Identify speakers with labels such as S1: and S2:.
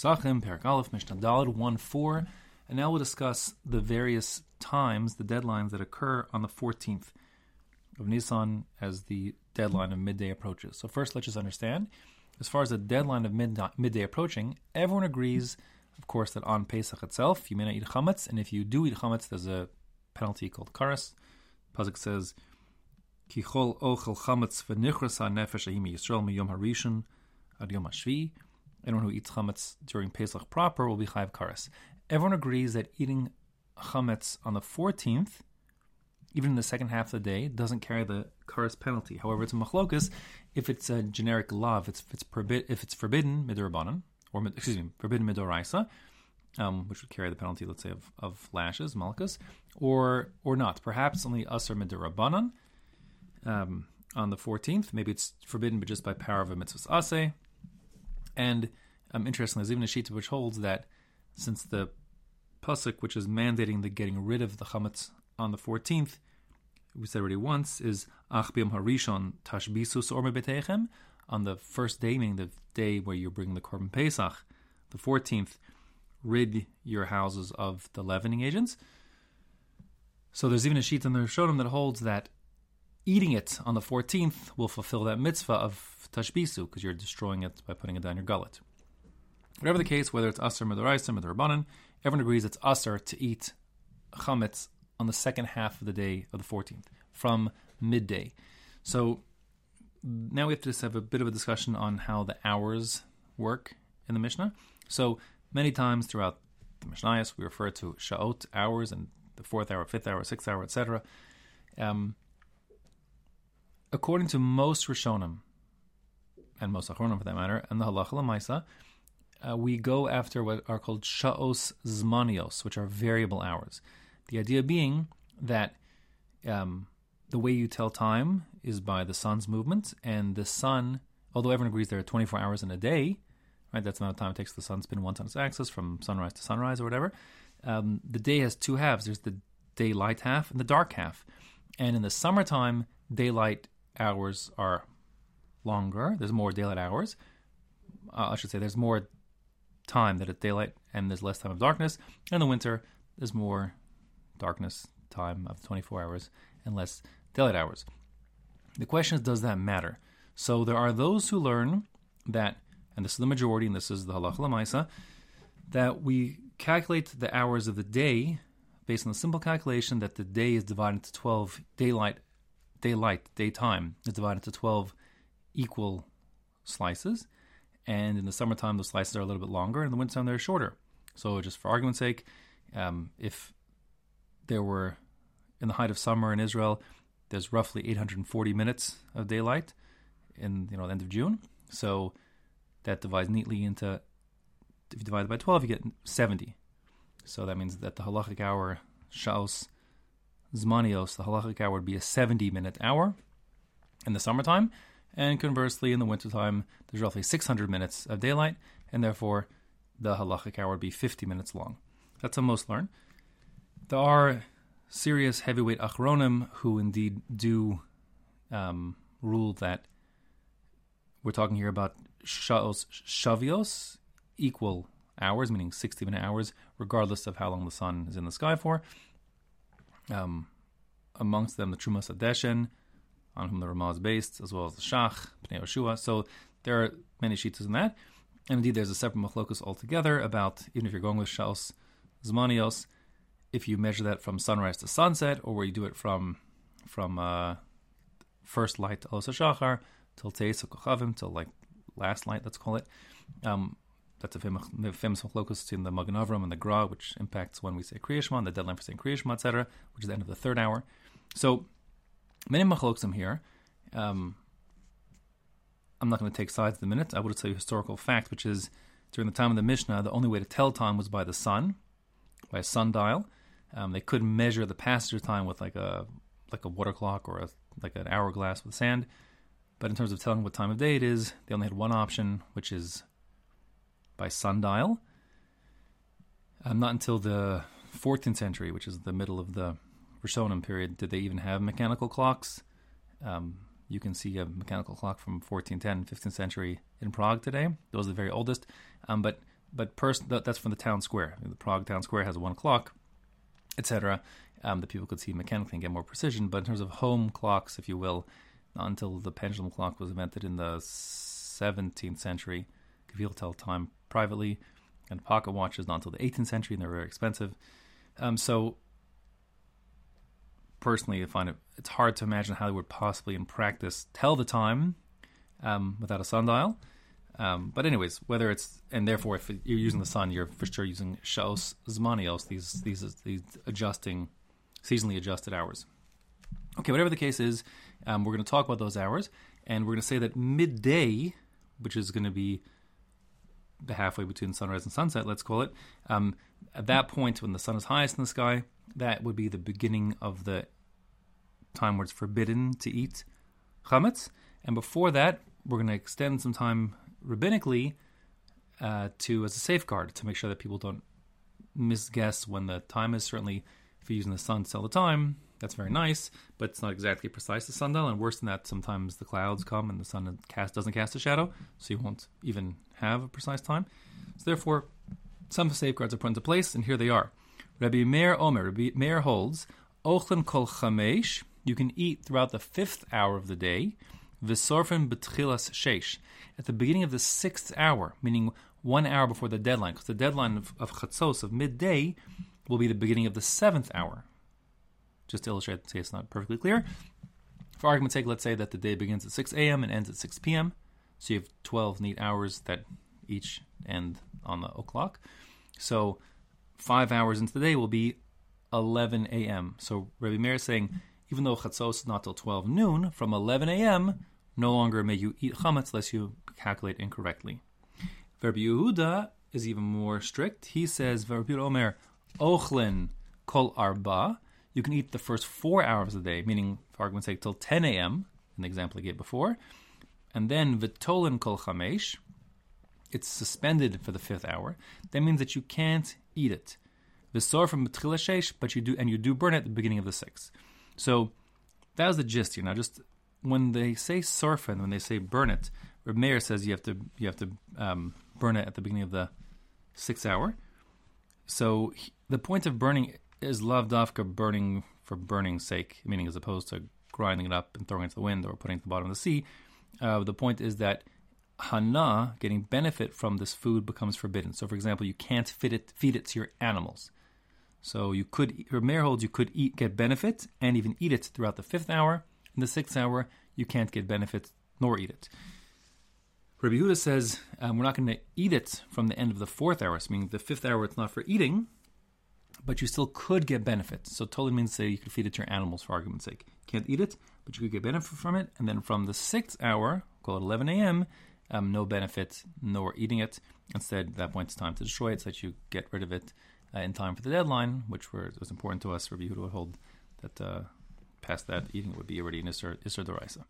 S1: Pesachim, Perek Aleph, Mishnah Daled 1 4. And now we'll discuss the various times, the deadlines that occur on the 14th of Nisan as the deadline of midday approaches. So, first, let's just understand as far as the deadline of mid- midday approaching, everyone agrees, of course, that on Pesach itself, you may not eat chametz, and if you do eat chametz, there's a penalty called karas. Pasuk says, Kichol ochel chametz v'nichras nefesh ahim Yisrael miyom harishon ad yom hashvi. Anyone who eats chametz during Pesach proper will be chayav karas. Everyone agrees that eating chametz on the 14th even in the second half of the day, doesn't carry the karas penalty. However, it's a machlokas if it's a generic law, if it's if it's, forbidden midorabanan, or excuse me, forbidden midoraisa, um, which would carry the penalty, let's say, of, of lashes, malkus, or or not. Perhaps only usher midorabanan um, on the 14th. Maybe it's forbidden, but just by power of a mitzvah ase. And um, interestingly, there's even a sheet which holds that since the pasuk, which is mandating the getting rid of the chametz on the 14th, we said already once, is Ach Harishon Tashbisus Orme Betechem. On the first day, meaning the day where you bring the Korban Pesach, the 14th, rid your houses of the leavening agents. So there's even a sheet in the Rishonim that holds that eating it on the 14th will fulfill that mitzvah of tashbisu, because you're destroying it by putting it down your gullet. Whatever the case, whether it's asr, medoraisa, medorabanan, everyone agrees it's asr to eat chametz on the second half of the day of the 14th, from midday. So now we have to just have a bit of a discussion on how the hours work in the Mishnah. So many times throughout the Mishnayos, we refer to Sha'ot, hours, and the fourth hour, fifth hour, sixth hour, etc. Um, according to most Rishonim, and most Achronim for that matter, and the Halacha Lamaisa, uh, we go after what are called Sha'os Zmanios, which are variable hours. The idea being that um, the way you tell time is by the sun's movement, and the sun, although everyone agrees there are 24 hours in a day, right? That's the amount of time it takes the sun to spin once on its axis from sunrise to sunrise or whatever. Um, the day has two halves. There's the daylight half and the dark half. And in the summertime, daylight hours are longer. There's more daylight hours. Uh, I should say there's more time that it's daylight and there's less time of darkness. In the winter, there's more darkness time of 24 hours and less daylight hours. The question is, does that matter? So there are those who learn that, and this is the majority, and this is the halacha lemaisa, that we calculate the hours of the day based on the simple calculation that the day is divided into 12 daylight, daylight, daytime is divided into 12 equal slices. And in the summertime, those slices are a little bit longer, and in the wintertime, they're shorter. So, just for argument's sake, um, if there were, in the height of summer in Israel, there's roughly 840 minutes of daylight in you know the end of June. So that divides neatly into if you divide it by 12, you get 70. So that means that the halachic hour, shaos zmanios, the halachic hour would be a 70 minute hour in the summertime. And conversely, in the wintertime, there's roughly 600 minutes of daylight, and therefore the halachic hour would be 50 minutes long. That's how most learn. There are serious heavyweight achronim who indeed do um, rule that we're talking here about shaos shavios, equal hours, meaning 60 minute hours, regardless of how long the sun is in the sky for. Um, amongst them, the Terumas HaDeshen, on whom the Ramah is based, as well as the Shach, Pnei Yoshua. So there are many sheets in that. And indeed, there's a separate machlokus altogether about, even if you're going with Shaos Zmanios, if you measure that from sunrise to sunset, or where you do it from from uh, first light to Alos HaShachar till Tzeis Kochavim till like last light, let's call it. Um, that's a famous, locus in the Magen Avram and the Gra, which impacts when we say Kriyashma, and the deadline for saying Kriyashma, etc., which is the end of the third hour. So many machlokim here. Um, I'm not going to take sides at the minute. I will tell you historical fact, which is during the time of the Mishnah, the only way to tell time was by the sun, by a sundial. Um, they couldn't measure the passage of time with like a like a water clock or a, like an hourglass with sand. But in terms of telling what time of day it is, they only had one option, which is by sundial. Um, not until the 14th century, which is the middle of the Rishonim period, did they even have mechanical clocks. Um, you can see a mechanical clock from 1410, 15th century in Prague today. Those are the very oldest. Um, but but pers- that, that's from the town square. The Prague town square has one clock, etc. Um, that people could see mechanically and get more precision. But in terms of home clocks, if you will, not until the pendulum clock was invented in the 17th century, could people tell time privately, and pocket watches not until the 18th century, and they're very expensive. Um, so personally, I find it it's hard to imagine how they would possibly, in practice, tell the time um, without a sundial. Um, but anyways, whether it's and therefore if you're using the sun, you're for sure using shaos zmanios, these these these adjusting, seasonally adjusted hours. Okay, whatever the case is, um, we're going to talk about those hours, and we're going to say that midday, which is going to be the halfway between sunrise and sunset, let's call it. Um, at that point, when the sun is highest in the sky, that would be the beginning of the time where it's forbidden to eat chametz. And before that, we're going to extend some time rabbinically uh, to as a safeguard to make sure that people don't misguess when the time is. Certainly, if you're using the sun to tell the time, that's very nice, but it's not exactly precise the sundial. And worse than that, sometimes the clouds come and the sun cast doesn't cast a shadow, so you won't even have a precise time. So therefore, some safeguards are put into place, and here they are. Rabbi Meir Omer, Rabbi Meir holds, Ochlen kol chamesh, you can eat throughout the fifth hour of the day, Visorfen betchilas sheish, at the beginning of the sixth hour, meaning one hour before the deadline, because the deadline of, of chatzos, of midday, will be the beginning of the seventh hour. Just to illustrate, say it's not perfectly clear. For argument's sake, let's say that the day begins at 6 a.m. and ends at 6 p.m. So you have 12 neat hours that each end on the o'clock. So five hours into the day will be 11 a.m. So Rabbi Meir is saying, even though chatzos is not till 12 noon, from 11 a.m., no longer may you eat chametz unless you calculate incorrectly. Rabbi Yehuda is even more strict. He says, Rabbi Omer, ochlin kol arba, you can eat the first four hours of the day, meaning, for argument's sake, till 10 a.m., an example I gave before, and then vitolin kol chamesh, it's suspended for the fifth hour. That means that you can't eat it. Visor from shesh, but you do, and you do burn it at the beginning of the sixth. So that was the gist here. Now, just when they say surfen, when they say burn it, Reb Meir says you have to you have to um, burn it at the beginning of the sixth hour. So he, the point of burning is lavdafka burning for burning's sake, meaning as opposed to grinding it up and throwing it to the wind or putting it at the bottom of the sea. Uh, the point is that hana, getting benefit from this food, becomes forbidden. So, for example, you can't feed it, feed it to your animals. So you could, Meir holds you could eat, get benefit and even eat it throughout the fifth hour. In the sixth hour, you can't get benefit nor eat it. Rabbi Huda says um, we're not going to eat it from the end of the fourth hour, so meaning the fifth hour it's not for eating, but you still could get benefit. So totally means say you could feed it to your animals for argument's sake. Can't eat it, but you could get benefit from it. And then from the sixth hour, call it 11 a.m., um, no benefit nor eating it. Instead, at that point, it's time to destroy it so that you get rid of it uh, in time for the deadline, which were, was important to us. Rabbi Yehuda would hold that uh, past that, eating would be already in Isser, Isser Doraisa.